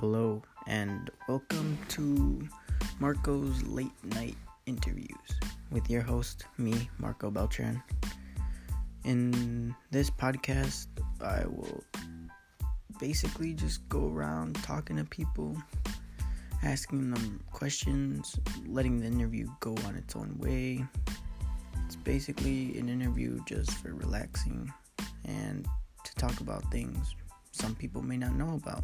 Hello, and welcome to Marco's Late Night Interviews with your host, me, Marco Beltran. In this podcast, I will basically just go around talking to people, asking them questions, letting the interview go on its own way. It's basically an interview just for relaxing and to talk about things some people may not know about.